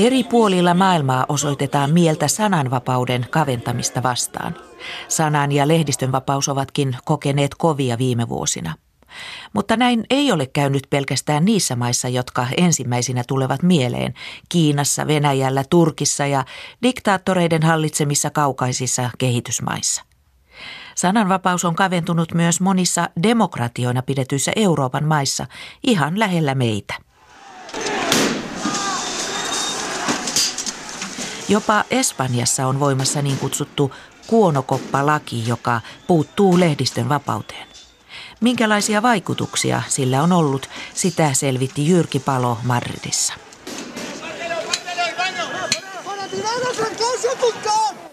Eri puolilla maailmaa osoitetaan mieltä sananvapauden kaventamista vastaan. Sanan- ja lehdistönvapaus ovatkin kokeneet kovia viime vuosina. Mutta näin ei ole käynyt pelkästään niissä maissa, jotka ensimmäisinä tulevat mieleen, Kiinassa, Venäjällä, Turkissa ja diktaattoreiden hallitsemissa kaukaisissa kehitysmaissa. Sananvapaus on kaventunut myös monissa demokratioina pidetyissä Euroopan maissa, ihan lähellä meitä. Jopa Espanjassa on voimassa niin kutsuttu kuonokoppalaki, joka puuttuu lehdistön vapauteen. Minkälaisia vaikutuksia sillä on ollut, sitä selvitti Jyrki Palo Madridissa.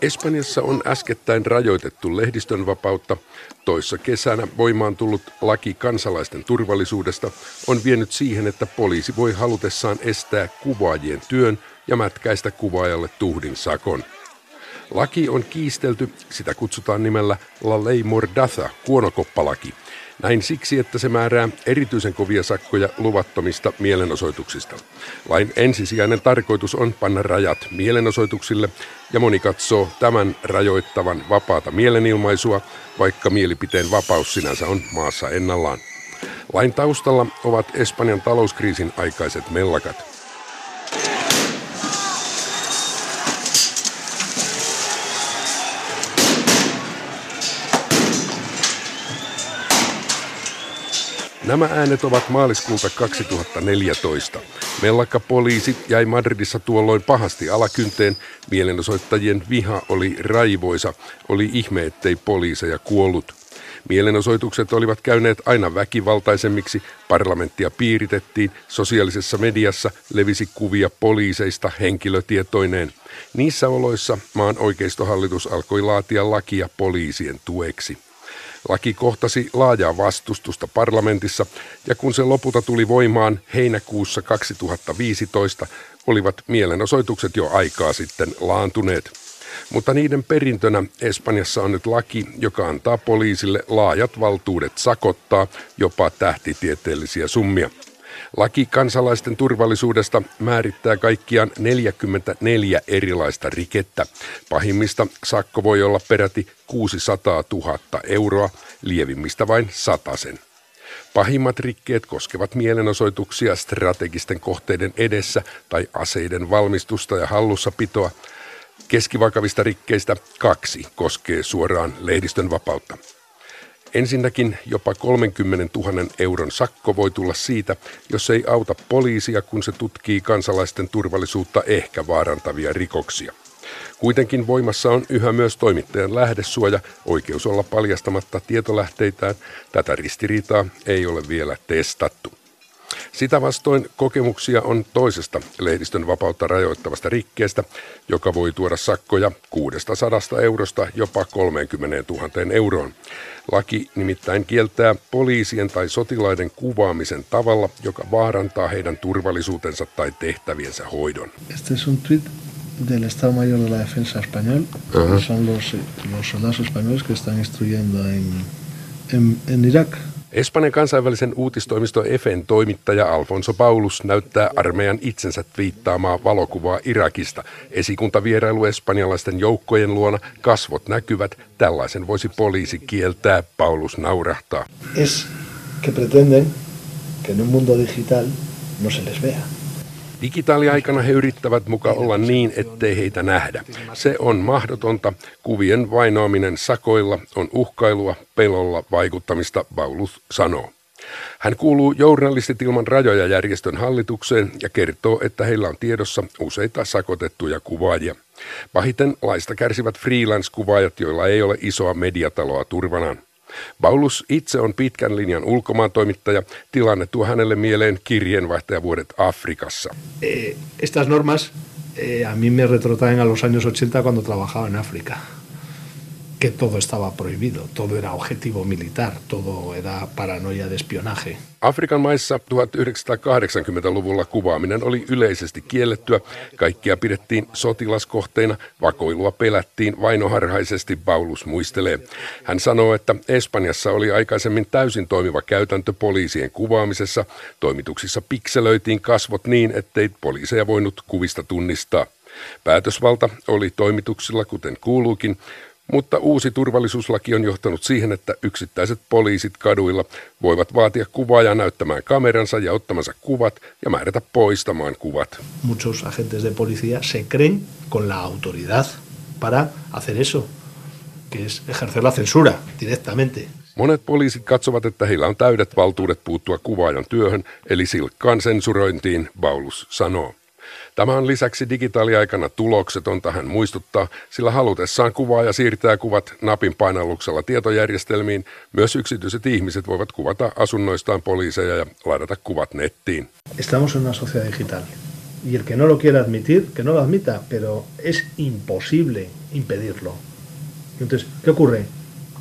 Espanjassa on äskettäin rajoitettu lehdistön vapautta. Toissa kesänä voimaan tullut laki kansalaisten turvallisuudesta on vienyt siihen, että poliisi voi halutessaan estää kuvaajien työn ja mätkäistä kuvaajalle tuhdin sakon. Laki on kiistelty, sitä kutsutaan nimellä La Ley Mordaza, kuonokoppalaki. Näin siksi, että se määrää erityisen kovia sakkoja luvattomista mielenosoituksista. Lain ensisijainen tarkoitus on panna rajat mielenosoituksille, ja moni katsoo tämän rajoittavan vapaata mielenilmaisua, vaikka mielipiteen vapaus sinänsä on maassa ennallaan. Lain taustalla ovat Espanjan talouskriisin aikaiset mellakat. Nämä äänet ovat maaliskuulta 2014. Mellakka poliisi jäi Madridissa tuolloin pahasti alakynteen. Mielenosoittajien viha oli raivoisa. Oli ihme, ettei poliiseja kuollut. Mielenosoitukset olivat käyneet aina väkivaltaisemmiksi, parlamenttia piiritettiin, sosiaalisessa mediassa levisi kuvia poliiseista henkilötietoineen. Niissä oloissa maan oikeistohallitus alkoi laatia lakia poliisien tueksi. Laki kohtasi laajaa vastustusta parlamentissa ja kun se lopulta tuli voimaan heinäkuussa 2015, olivat mielenosoitukset jo aikaa sitten laantuneet. Mutta niiden perintönä Espanjassa on nyt laki, joka antaa poliisille laajat valtuudet sakottaa jopa tähtitieteellisiä summia. Laki kansalaisten turvallisuudesta määrittää kaikkiaan 44 erilaista rikettä. Pahimmista sakko voi olla peräti 600 000 euroa, lievimmistä vain satasen. Pahimmat rikkeet koskevat mielenosoituksia strategisten kohteiden edessä tai aseiden valmistusta ja hallussapitoa. Keskivakavista rikkeistä kaksi koskee suoraan lehdistön vapautta. Ensinnäkin jopa 30 000 euron sakko voi tulla siitä, jos ei auta poliisia, kun se tutkii kansalaisten turvallisuutta ehkä vaarantavia rikoksia. Kuitenkin voimassa on yhä myös toimittajan lähdesuoja, oikeus olla paljastamatta tietolähteitään. Tätä ristiriitaa ei ole vielä testattu. Sitä vastoin kokemuksia on toisesta lehdistön vapautta rajoittavasta rikkeestä, joka voi tuoda sakkoja 600 eurosta jopa 30 000 euroon. Laki nimittäin kieltää poliisien tai sotilaiden kuvaamisen tavalla, joka vaarantaa heidän turvallisuutensa tai tehtäviensä hoidon. Este es un tweet del Estado Mayor de la Defensa Español. Uh -huh. Son los, los soldados españoles que están instruyendo en, en, en Irak. Espanjan kansainvälisen uutistoimisto EFEN toimittaja Alfonso Paulus näyttää armeijan itsensä twiittaamaa valokuvaa Irakista. Esikuntavierailu espanjalaisten joukkojen luona, kasvot näkyvät, tällaisen voisi poliisi kieltää, Paulus naurahtaa. Es que pretenden que en un mundo digital no se les vea. Digitaaliaikana he yrittävät muka olla niin, ettei heitä nähdä. Se on mahdotonta. Kuvien vainoaminen sakoilla on uhkailua, pelolla vaikuttamista, Paulus sanoo. Hän kuuluu Journalistit ilman rajoja järjestön hallitukseen ja kertoo, että heillä on tiedossa useita sakotettuja kuvaajia. Pahiten laista kärsivät freelance-kuvaajat, joilla ei ole isoa mediataloa turvanaan. Paulus itse on pitkän linjan ulkomaan toimittaja. Tilanne tuo hänelle mieleen kirjeenvaihtajavuodet Afrikassa. Eh, estas normas eh, a mí me retrotraen a los años 80 cuando trabajaba en África. Que todo estaba prohibido, todo era objetivo militar, todo era paranoia de espionaje. Afrikan maissa 1980-luvulla kuvaaminen oli yleisesti kiellettyä. Kaikkia pidettiin sotilaskohteina, vakoilua pelättiin, vainoharhaisesti Paulus muistelee. Hän sanoo, että Espanjassa oli aikaisemmin täysin toimiva käytäntö poliisien kuvaamisessa. Toimituksissa pikselöitiin kasvot niin, ettei poliiseja voinut kuvista tunnistaa. Päätösvalta oli toimituksilla, kuten kuuluukin, mutta uusi turvallisuuslaki on johtanut siihen, että yksittäiset poliisit kaduilla voivat vaatia kuvaaja näyttämään kameransa ja ottamansa kuvat ja määrätä poistamaan kuvat. Muchos agentes de policía se creen con la autoridad para hacer eso, que es ejercer la censura directamente. Monet poliisit katsovat, että heillä on täydet valtuudet puuttua kuvaajan työhön, eli silkkaan sensurointiin, Paulus sanoo. Tämä on lisäksi digitaaliaikana tuloksetonta, hän muistuttaa, sillä halutessaan kuvaaja siirtää kuvat napin painalluksella tietojärjestelmiin. Myös yksityiset ihmiset voivat kuvata asunnoistaan poliiseja ja ladata kuvat nettiin. Estamos en una sociedad digital. Y el que no lo quiera admitir, que no lo admita, pero es imposible impedirlo. Entonces, ¿qué ocurre?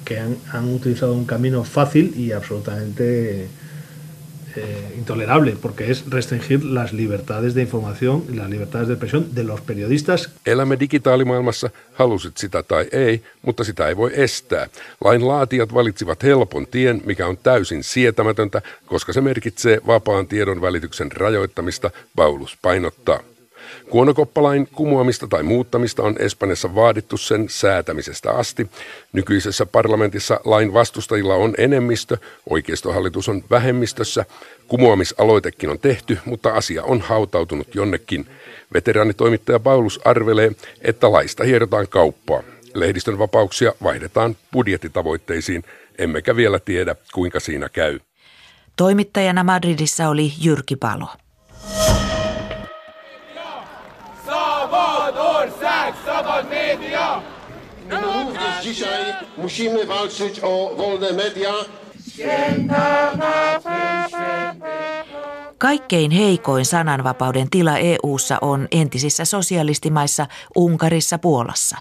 Que han, han utilizado un camino fácil y absolutamente eh, intolerable porque es restringir las libertades de información y las libertades de expresión de los periodistas. Elämme digitaalimaailmassa, halusit sitä tai ei, mutta sitä ei voi estää. Lain laatijat valitsivat helpon tien, mikä on täysin sietämätöntä, koska se merkitsee vapaan tiedon välityksen rajoittamista, Paulus painottaa. Kuonokoppalain kumoamista tai muuttamista on Espanjassa vaadittu sen säätämisestä asti. Nykyisessä parlamentissa lain vastustajilla on enemmistö, oikeistohallitus on vähemmistössä. Kumoamisaloitekin on tehty, mutta asia on hautautunut jonnekin. Veteraanitoimittaja Paulus arvelee, että laista hierotaan kauppaa. Lehdistön vapauksia vaihdetaan budjettitavoitteisiin, emmekä vielä tiedä kuinka siinä käy. Toimittajana Madridissa oli Jyrki Palo. Dzisiaj musimy walczyć o wolne media. Kaikkein heikoin sananvapauden tila EU:ssa on entisissä sosialistimaissa Unkarissa Puolassa.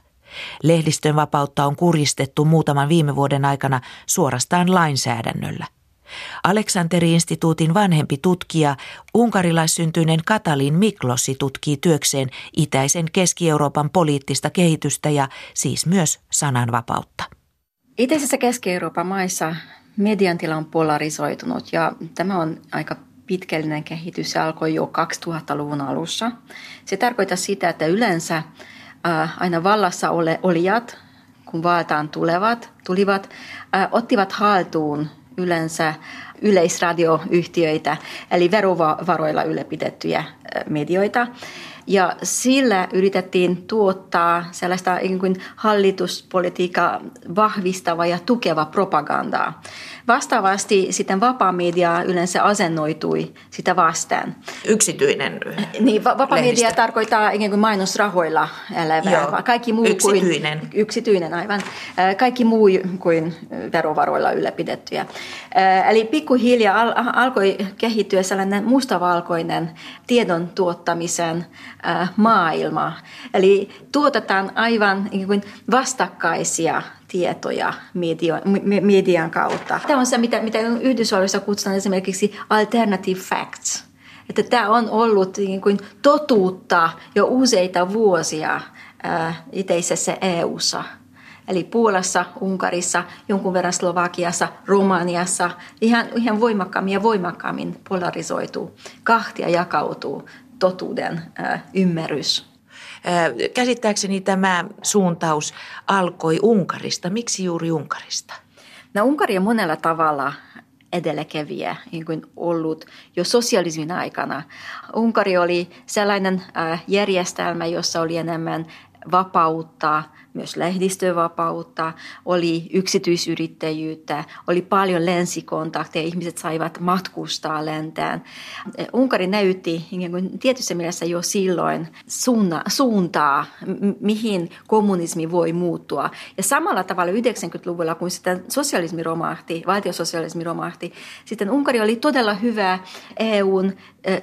Lehdistön vapautta on kuristettu muutaman viime vuoden aikana suorastaan lainsäädännöllä. Aleksanteri-instituutin vanhempi tutkija, unkarilaissyntyinen Katalin Miklossi tutkii työkseen itäisen Keski-Euroopan poliittista kehitystä ja siis myös sananvapautta. Itäisessä Keski-Euroopan maissa median tila on polarisoitunut ja tämä on aika pitkällinen kehitys. Se alkoi jo 2000-luvun alussa. Se tarkoittaa sitä, että yleensä aina vallassa olijat, kun valtaan tulevat, tulivat, ottivat haltuun yleensä yleisradioyhtiöitä, eli verovaroilla ylläpidettyjä medioita. Ja sillä yritettiin tuottaa sellaista ikään kuin hallituspolitiikkaa vahvistava ja tukeva propagandaa. Vastaavasti sitten vapaa media yleensä asennoitui sitä vastaan. Yksityinen Niin, va- vapaa media tarkoittaa ikään kuin mainosrahoilla elävää. Kaikki muu yksityinen. Kuin, yksityinen, aivan. Kaikki muu kuin verovaroilla ylläpidettyjä. Eli pikkuhiljaa al- alkoi kehittyä sellainen mustavalkoinen tiedon tuottamisen maailma. Eli tuotetaan aivan niin kuin vastakkaisia tietoja median kautta. Tämä on se, mitä, mitä Yhdysvalloissa kutsutaan esimerkiksi alternative facts. Että tämä on ollut niin kuin totuutta jo useita vuosia ää, itäisessä EU:ssa. Eli Puolassa, Unkarissa, jonkun verran Slovakiassa, Romaniassa ihan, ihan voimakkaammin ja voimakkaammin polarisoituu, kahtia jakautuu totuuden ymmärrys. Käsittääkseni tämä suuntaus alkoi Unkarista. Miksi juuri Unkarista? No Unkari on monella tavalla edelläkävijä niin kuin ollut jo sosialismin aikana. Unkari oli sellainen järjestelmä, jossa oli enemmän vapautta, myös lehdistövapautta, oli yksityisyrittäjyyttä, oli paljon lensikontakteja, ihmiset saivat matkustaa lentään. Unkari näytti niin tietyssä mielessä jo silloin suuntaa, mihin kommunismi voi muuttua. Ja samalla tavalla 90-luvulla, kun sitten sosialismi romahti, valtiososialismi romahti, sitten Unkari oli todella hyvä EUn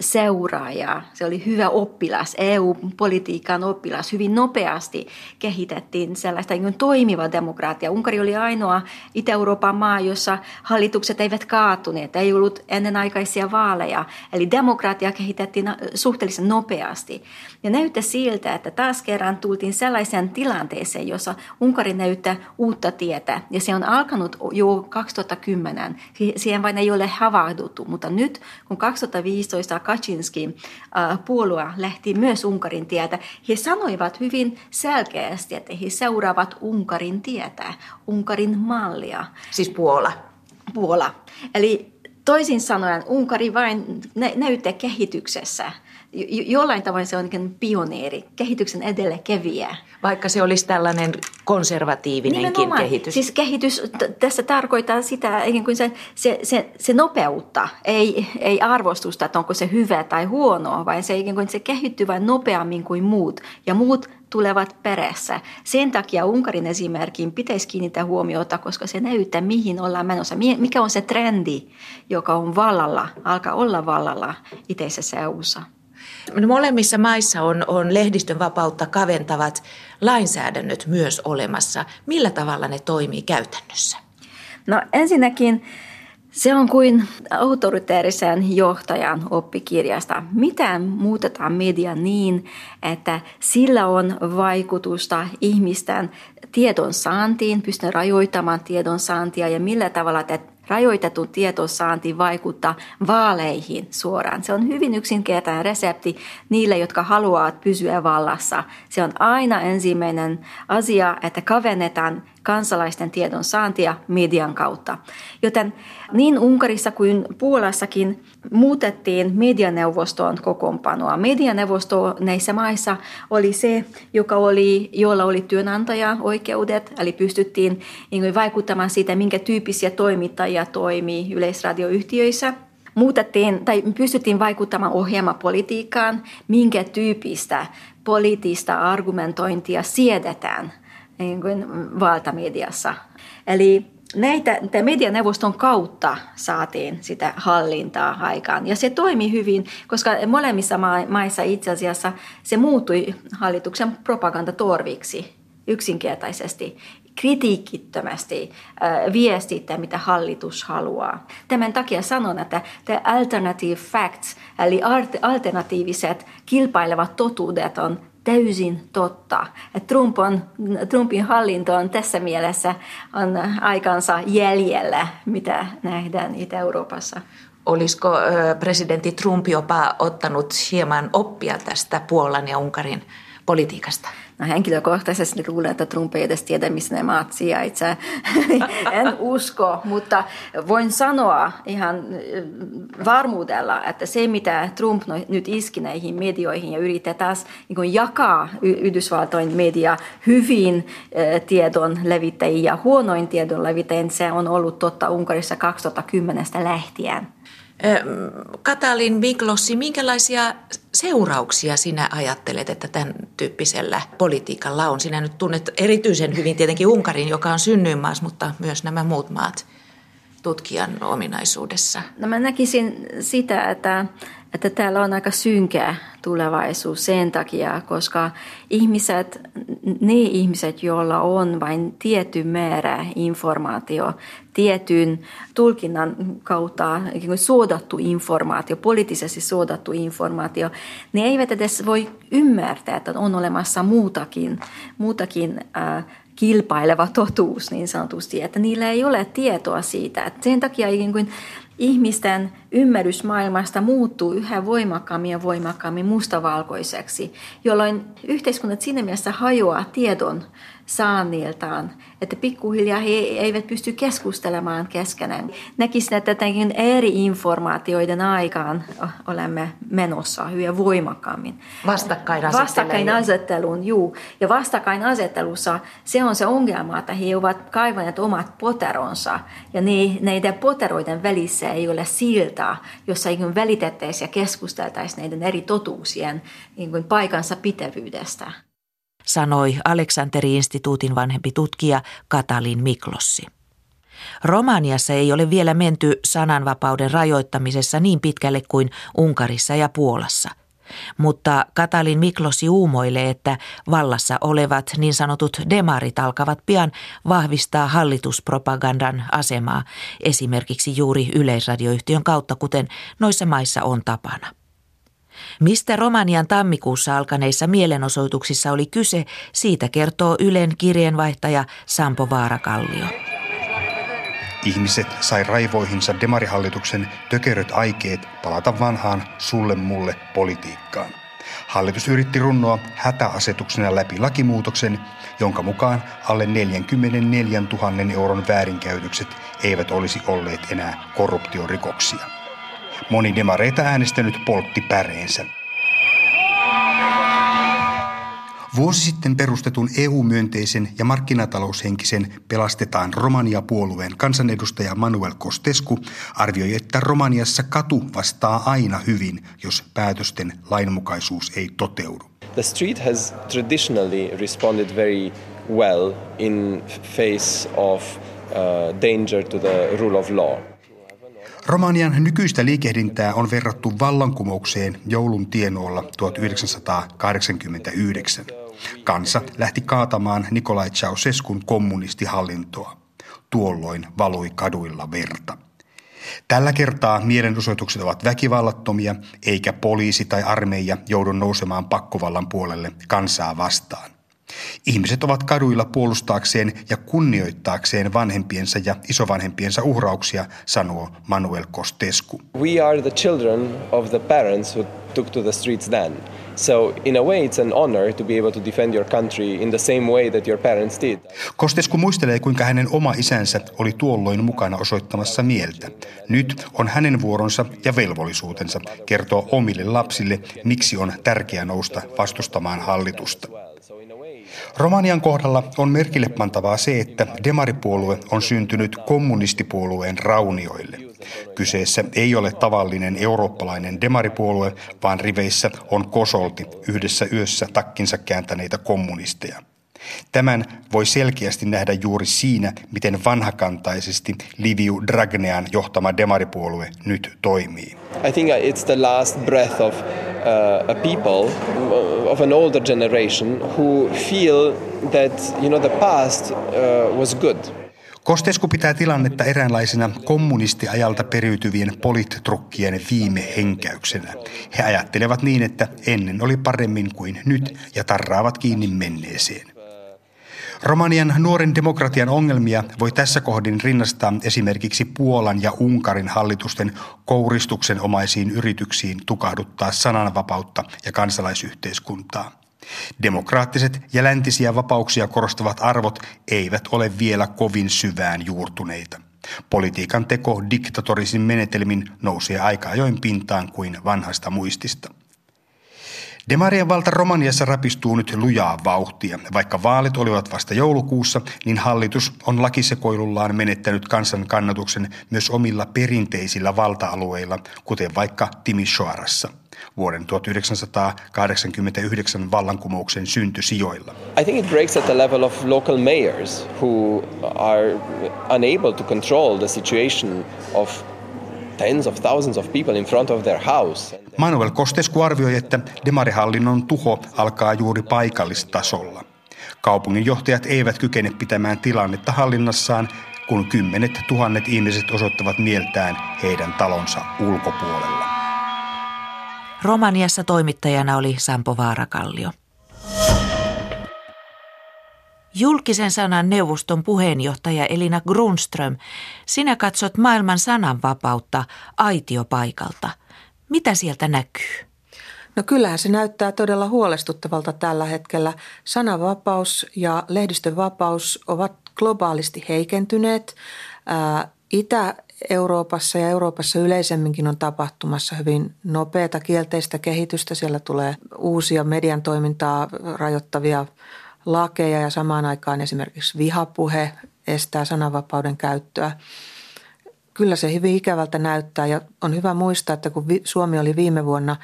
seuraaja. Se oli hyvä oppilas, EU-politiikan oppilas. Hyvin nopeasti kehitettiin sellaista niin toimiva demokratia. Unkari oli ainoa Itä-Euroopan maa, jossa hallitukset eivät kaatuneet, ei ollut ennenaikaisia vaaleja. Eli demokratia kehitettiin suhteellisen nopeasti. Ja näyttää siltä, että taas kerran tultiin sellaiseen tilanteeseen, jossa Unkari näyttää uutta tietä. Ja se on alkanut jo 2010. Siihen vain ei ole havahduttu, mutta nyt kun 2015 Kaczynskin äh, puolue lähti myös Unkarin tietä, he sanoivat hyvin selkeästi, että he seuraavat Unkarin tietä, Unkarin mallia. Siis Puola. Puola. Eli toisin sanoen Unkari vain näyttää kehityksessä – jollain tavoin se on pioneeri, kehityksen edelläkävijä. Vaikka se olisi tällainen konservatiivinenkin Nimenomaan. kehitys. Siis kehitys tässä tarkoittaa sitä, kuin se, se, se, se nopeutta, ei, ei arvostusta, että onko se hyvä tai huono, vaan se, kuin se kehittyy vain nopeammin kuin muut. Ja muut tulevat perässä. Sen takia Unkarin esimerkkiin pitäisi kiinnittää huomiota, koska se näyttää, mihin ollaan menossa. Mikä on se trendi, joka on vallalla, alkaa olla vallalla itäisessä EUssa. Molemmissa maissa on, on lehdistön vapautta kaventavat lainsäädännöt myös olemassa. Millä tavalla ne toimii käytännössä? No ensinnäkin se on kuin autoriteerisen johtajan oppikirjasta. Miten muutetaan media niin, että sillä on vaikutusta ihmisten tiedon saantiin, pystyy rajoittamaan tiedon saantia ja millä tavalla että rajoitettu tietosaanti vaikuttaa vaaleihin suoraan. Se on hyvin yksinkertainen resepti niille, jotka haluavat pysyä vallassa. Se on aina ensimmäinen asia, että kavennetaan kansalaisten tiedon saantia median kautta. Joten niin Unkarissa kuin Puolassakin muutettiin medianeuvoston kokoonpanoa. Medianeuvosto näissä maissa oli se, joka oli, jolla oli työnantaja-oikeudet, eli pystyttiin niin vaikuttamaan siitä, minkä tyyppisiä toimittajia toimii yleisradioyhtiöissä. Muutettiin tai pystyttiin vaikuttamaan ohjelmapolitiikkaan, minkä tyyppistä poliittista argumentointia siedetään niin kuin valtamediassa. Eli näitä medianeuvoston kautta saatiin sitä hallintaa aikaan. Ja se toimi hyvin, koska molemmissa maissa itse asiassa se muuttui hallituksen propagandatorviksi yksinkertaisesti kritiikittömästi äh, viestittää, mitä hallitus haluaa. Tämän takia sanon, että the alternative facts, eli alternatiiviset kilpailevat totuudet on täysin totta. Trump on, Trumpin hallinto on tässä mielessä on aikansa jäljellä, mitä nähdään Itä-Euroopassa. Olisiko presidentti Trump jopa ottanut hieman oppia tästä Puolan ja Unkarin politiikasta? No henkilökohtaisesti luulen, että Trump ei edes tiedä, missä ne maat sijaitsevat. en usko, mutta voin sanoa ihan äh, varmuudella, että se mitä Trump nyt iski näihin medioihin ja yrittää taas niin jakaa Yhdysvaltojen media hyvin äh, tiedon levittäjiä ja huonoin tiedon levittäjiä, se on ollut totta Unkarissa 2010 lähtien. Katalin Miklossi, minkälaisia seurauksia sinä ajattelet, että tämän tyyppisellä politiikalla on? Sinä nyt tunnet erityisen hyvin tietenkin Unkarin, joka on synnyinmaas, mutta myös nämä muut maat tutkijan ominaisuudessa. No mä näkisin sitä, että että täällä on aika synkeä tulevaisuus sen takia, koska ihmiset, ne ihmiset, joilla on vain tietty määrä informaatio, tietyn tulkinnan kautta suodattu informaatio, poliittisesti suodattu informaatio, ne eivät edes voi ymmärtää, että on olemassa muutakin, muutakin äh, kilpaileva totuus niin sanotusti, että niillä ei ole tietoa siitä. Että sen takia kuin ihmisten ymmärrys maailmasta muuttuu yhä voimakkaammin ja voimakkaammin mustavalkoiseksi, jolloin yhteiskunnat siinä mielessä hajoaa tiedon saanniltaan, että pikkuhiljaa he eivät pysty keskustelemaan keskenään. Näkisin, että tämänkin eri informaatioiden aikaan olemme menossa hyvin voimakkaammin. Vastakkainasetteluun. juu. Ja vastakkainasettelussa se on se ongelma, että he ovat kaivaneet omat poteronsa. Ja ne, näiden poteroiden välissä ei ole siltaa, jossa niin välitettäisiin ja keskusteltaisiin näiden eri totuusien niin kuin paikansa pitävyydestä sanoi Aleksanteri-instituutin vanhempi tutkija Katalin Miklossi. Romaniassa ei ole vielä menty sananvapauden rajoittamisessa niin pitkälle kuin Unkarissa ja Puolassa. Mutta Katalin Miklosi uumoilee, että vallassa olevat niin sanotut demarit alkavat pian vahvistaa hallituspropagandan asemaa esimerkiksi juuri yleisradioyhtiön kautta, kuten noissa maissa on tapana. Mistä Romanian tammikuussa alkaneissa mielenosoituksissa oli kyse, siitä kertoo Ylen kirjeenvaihtaja Sampo Vaarakallio. Ihmiset sai raivoihinsa demarihallituksen tökeröt aikeet palata vanhaan sulle mulle politiikkaan. Hallitus yritti runnoa hätäasetuksena läpi lakimuutoksen, jonka mukaan alle 44 000 euron väärinkäytökset eivät olisi olleet enää korruptiorikoksia. Moni demareita äänestänyt poltti päreensä. Vuosi sitten perustetun EU-myönteisen ja markkinataloushenkisen Pelastetaan Romania-puolueen kansanedustaja Manuel Kostesku arvioi, että Romaniassa katu vastaa aina hyvin, jos päätösten lainmukaisuus ei toteudu. The street has traditionally responded very well in face of uh, danger to the rule of law. Romanian nykyistä liikehdintää on verrattu vallankumoukseen joulun tienoilla 1989. Kansa lähti kaatamaan Nikolai Ceausescun kommunistihallintoa. Tuolloin valui kaduilla verta. Tällä kertaa mielenosoitukset ovat väkivallattomia, eikä poliisi tai armeija joudu nousemaan pakkovallan puolelle kansaa vastaan. Ihmiset ovat kaduilla puolustaakseen ja kunnioittaakseen vanhempiensa ja isovanhempiensa uhrauksia, sanoo Manuel Costescu. We are the children of the parents who took to the streets then. So in a way it's an honor to be able to defend your country in the same way that your parents did. Kostesku muistelee, kuinka hänen oma isänsä oli tuolloin mukana osoittamassa mieltä. Nyt on hänen vuoronsa ja velvollisuutensa kertoa omille lapsille, miksi on tärkeää nousta vastustamaan hallitusta. Romanian kohdalla on merkille pantavaa se, että demaripuolue on syntynyt kommunistipuolueen raunioille. Kyseessä ei ole tavallinen eurooppalainen demaripuolue, vaan riveissä on kosolti yhdessä yössä takkinsa kääntäneitä kommunisteja. Tämän voi selkeästi nähdä juuri siinä, miten vanhakantaisesti Liviu Dragnean johtama demaripuolue nyt toimii. I think it's the last breath of uh, a people uh, of an older generation who feel that you know the past uh, was good. Kostesku pitää tilannetta eräänlaisena kommunistiajalta periytyvien polittrukkien viime henkäyksenä. He ajattelevat niin, että ennen oli paremmin kuin nyt ja tarraavat kiinni menneeseen. Romanian nuoren demokratian ongelmia voi tässä kohdin rinnastaa esimerkiksi Puolan ja Unkarin hallitusten kouristuksen omaisiin yrityksiin tukahduttaa sananvapautta ja kansalaisyhteiskuntaa. Demokraattiset ja läntisiä vapauksia korostavat arvot eivät ole vielä kovin syvään juurtuneita. Politiikan teko diktatorisin menetelmin nousee aika ajoin pintaan kuin vanhasta muistista. Demarien valta Romaniassa rapistuu nyt lujaa vauhtia. Vaikka vaalit olivat vasta joulukuussa, niin hallitus on lakisekoilullaan menettänyt kansan kannatuksen myös omilla perinteisillä valta-alueilla, kuten vaikka Timisoarassa vuoden 1989 vallankumouksen syntysijoilla. I think it breaks at the level of local mayors who are unable to control the situation of Manuel Kostesku arvioi, että demarihallinnon tuho alkaa juuri paikallistasolla. Kaupunginjohtajat eivät kykene pitämään tilannetta hallinnassaan, kun kymmenet tuhannet ihmiset osoittavat mieltään heidän talonsa ulkopuolella. Romaniassa toimittajana oli Sampo Vaarakallio. Julkisen sanan neuvoston puheenjohtaja Elina Grunström, sinä katsot maailman sananvapautta aitiopaikalta. Mitä sieltä näkyy? No kyllähän se näyttää todella huolestuttavalta tällä hetkellä. Sananvapaus ja lehdistön vapaus ovat globaalisti heikentyneet. Itä-Euroopassa ja Euroopassa yleisemminkin on tapahtumassa hyvin nopeata kielteistä kehitystä. Siellä tulee uusia median toimintaa rajoittavia lakeja ja samaan aikaan esimerkiksi vihapuhe estää sananvapauden käyttöä. kyllä se hyvin ikävältä näyttää ja on hyvä muistaa, että kun Suomi oli viime vuonna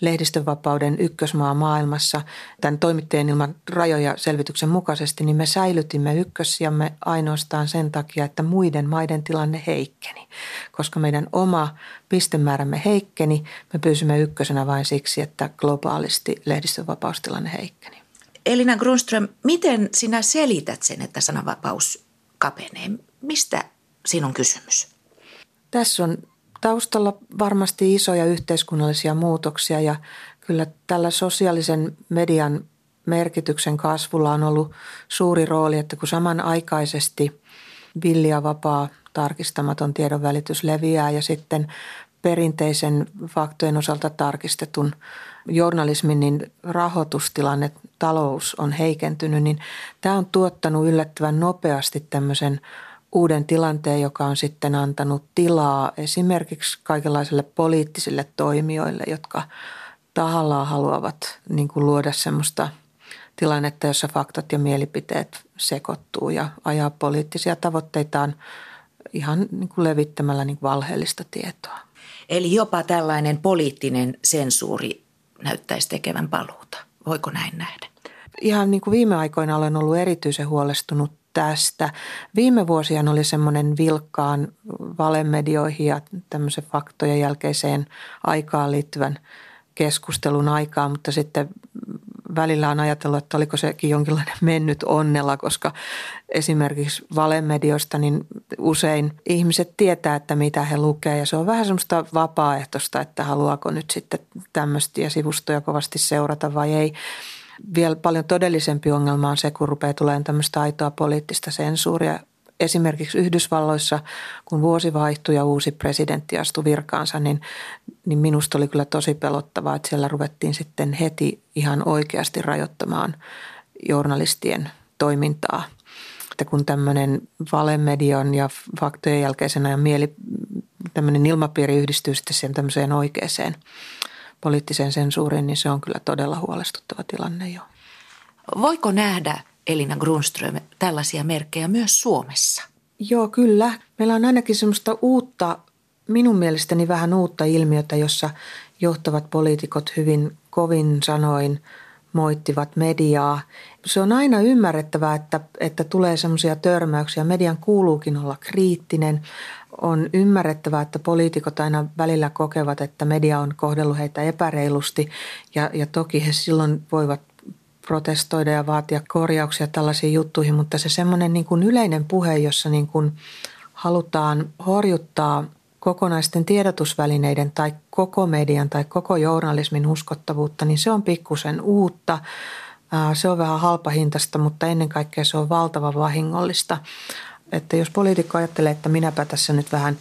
lehdistönvapauden ykkösmaa maailmassa tämän toimittajien ilman rajoja selvityksen mukaisesti, niin me säilytimme ykkössijamme ainoastaan sen takia, että muiden maiden tilanne heikkeni. Koska meidän oma pistemäärämme heikkeni, me pyysimme ykkösenä vain siksi, että globaalisti lehdistönvapaustilanne heikkeni. Elina Grunström, miten sinä selität sen, että sananvapaus kapenee? Mistä siinä on kysymys? Tässä on taustalla varmasti isoja yhteiskunnallisia muutoksia ja kyllä tällä sosiaalisen median merkityksen kasvulla on ollut suuri rooli, että kun samanaikaisesti villi ja vapaa tarkistamaton tiedonvälitys leviää ja sitten perinteisen faktojen osalta tarkistetun journalismin niin rahoitustilanne, talous on heikentynyt, niin tämä on tuottanut yllättävän nopeasti tämmöisen uuden tilanteen, joka on sitten antanut tilaa esimerkiksi kaikenlaisille poliittisille toimijoille, jotka tahallaan haluavat niin kuin luoda semmoista tilannetta, jossa faktat ja mielipiteet sekoittuu ja ajaa poliittisia tavoitteitaan ihan niin kuin levittämällä niin kuin valheellista tietoa. Eli jopa tällainen poliittinen sensuuri näyttäisi tekevän paluuta. Voiko näin nähdä? Ihan niin kuin viime aikoina olen ollut erityisen huolestunut tästä. Viime vuosien oli semmoinen vilkkaan valemedioihin ja tämmöisen faktojen jälkeiseen aikaan liittyvän keskustelun aikaa, mutta sitten välillä on ajatellut, että oliko sekin jonkinlainen mennyt onnella, koska esimerkiksi valemedioista niin usein ihmiset tietää, että mitä he lukee ja se on vähän semmoista vapaaehtoista, että haluaako nyt sitten tämmöistä sivustoja kovasti seurata vai ei vielä paljon todellisempi ongelma on se, kun rupeaa tulemaan tämmöistä aitoa poliittista sensuuria. Esimerkiksi Yhdysvalloissa, kun vuosi vaihtui ja uusi presidentti astui virkaansa, niin, niin minusta oli kyllä tosi pelottavaa, että siellä ruvettiin sitten heti ihan oikeasti rajoittamaan journalistien toimintaa. Että kun tämmöinen valemedian ja faktojen jälkeisenä ja mieli, tämmöinen ilmapiiri yhdistyy sitten siihen tämmöiseen oikeaan poliittiseen sensuuriin, niin se on kyllä todella huolestuttava tilanne jo. Voiko nähdä, Elina Grunström, tällaisia merkkejä myös Suomessa? Joo, kyllä. Meillä on ainakin semmoista uutta, minun mielestäni vähän uutta ilmiötä, jossa johtavat poliitikot hyvin kovin sanoin moittivat mediaa. Se on aina ymmärrettävää, että, että tulee semmoisia törmäyksiä. Median kuuluukin olla kriittinen, on ymmärrettävää, että poliitikot aina välillä kokevat, että media on kohdellut heitä epäreilusti ja, ja toki he silloin voivat protestoida ja vaatia korjauksia tällaisiin juttuihin, mutta se semmoinen niin kuin yleinen puhe, jossa niin kuin halutaan horjuttaa kokonaisten tiedotusvälineiden tai koko median tai koko journalismin uskottavuutta, niin se on pikkusen uutta. Se on vähän halpahintasta, mutta ennen kaikkea se on valtava vahingollista. Että jos poliitikko ajattelee, että minäpä tässä nyt vähän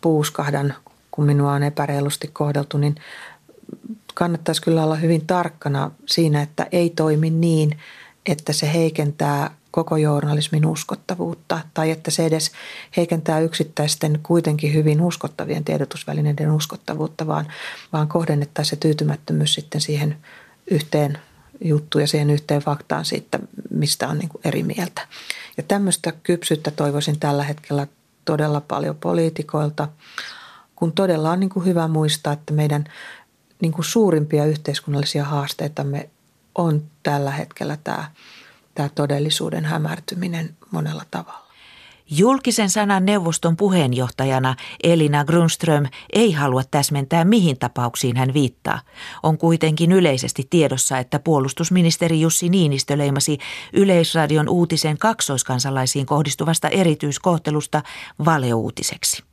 puuskahdan, kun minua on epäreilusti kohdeltu, niin kannattaisi kyllä olla hyvin tarkkana siinä, että ei toimi niin, että se heikentää koko journalismin uskottavuutta tai että se edes heikentää yksittäisten kuitenkin hyvin uskottavien tiedotusvälineiden uskottavuutta, vaan, vaan kohdennettaisiin se tyytymättömyys sitten siihen yhteen juttu ja siihen yhteen faktaan siitä, mistä on niin eri mieltä. Ja tämmöistä kypsyyttä toivoisin tällä hetkellä todella paljon poliitikoilta, kun todella on niin hyvä muistaa, että meidän niin kuin suurimpia yhteiskunnallisia haasteitamme on tällä hetkellä tämä, tämä todellisuuden hämärtyminen monella tavalla. Julkisen sanan neuvoston puheenjohtajana Elina Grunström ei halua täsmentää, mihin tapauksiin hän viittaa. On kuitenkin yleisesti tiedossa, että puolustusministeri Jussi Niinistö leimasi Yleisradion uutisen kaksoiskansalaisiin kohdistuvasta erityiskohtelusta valeuutiseksi.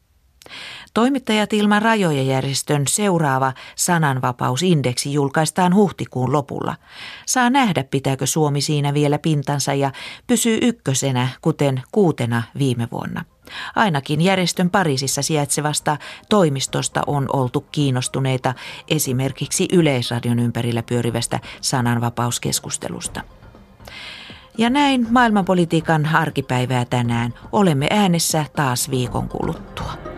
Toimittajat ilman rajoja järjestön seuraava sananvapausindeksi julkaistaan huhtikuun lopulla. Saa nähdä, pitääkö Suomi siinä vielä pintansa ja pysyy ykkösenä, kuten kuutena viime vuonna. Ainakin järjestön Pariisissa sijaitsevasta toimistosta on oltu kiinnostuneita esimerkiksi Yleisradion ympärillä pyörivästä sananvapauskeskustelusta. Ja näin maailmanpolitiikan arkipäivää tänään. Olemme äänessä taas viikon kuluttua.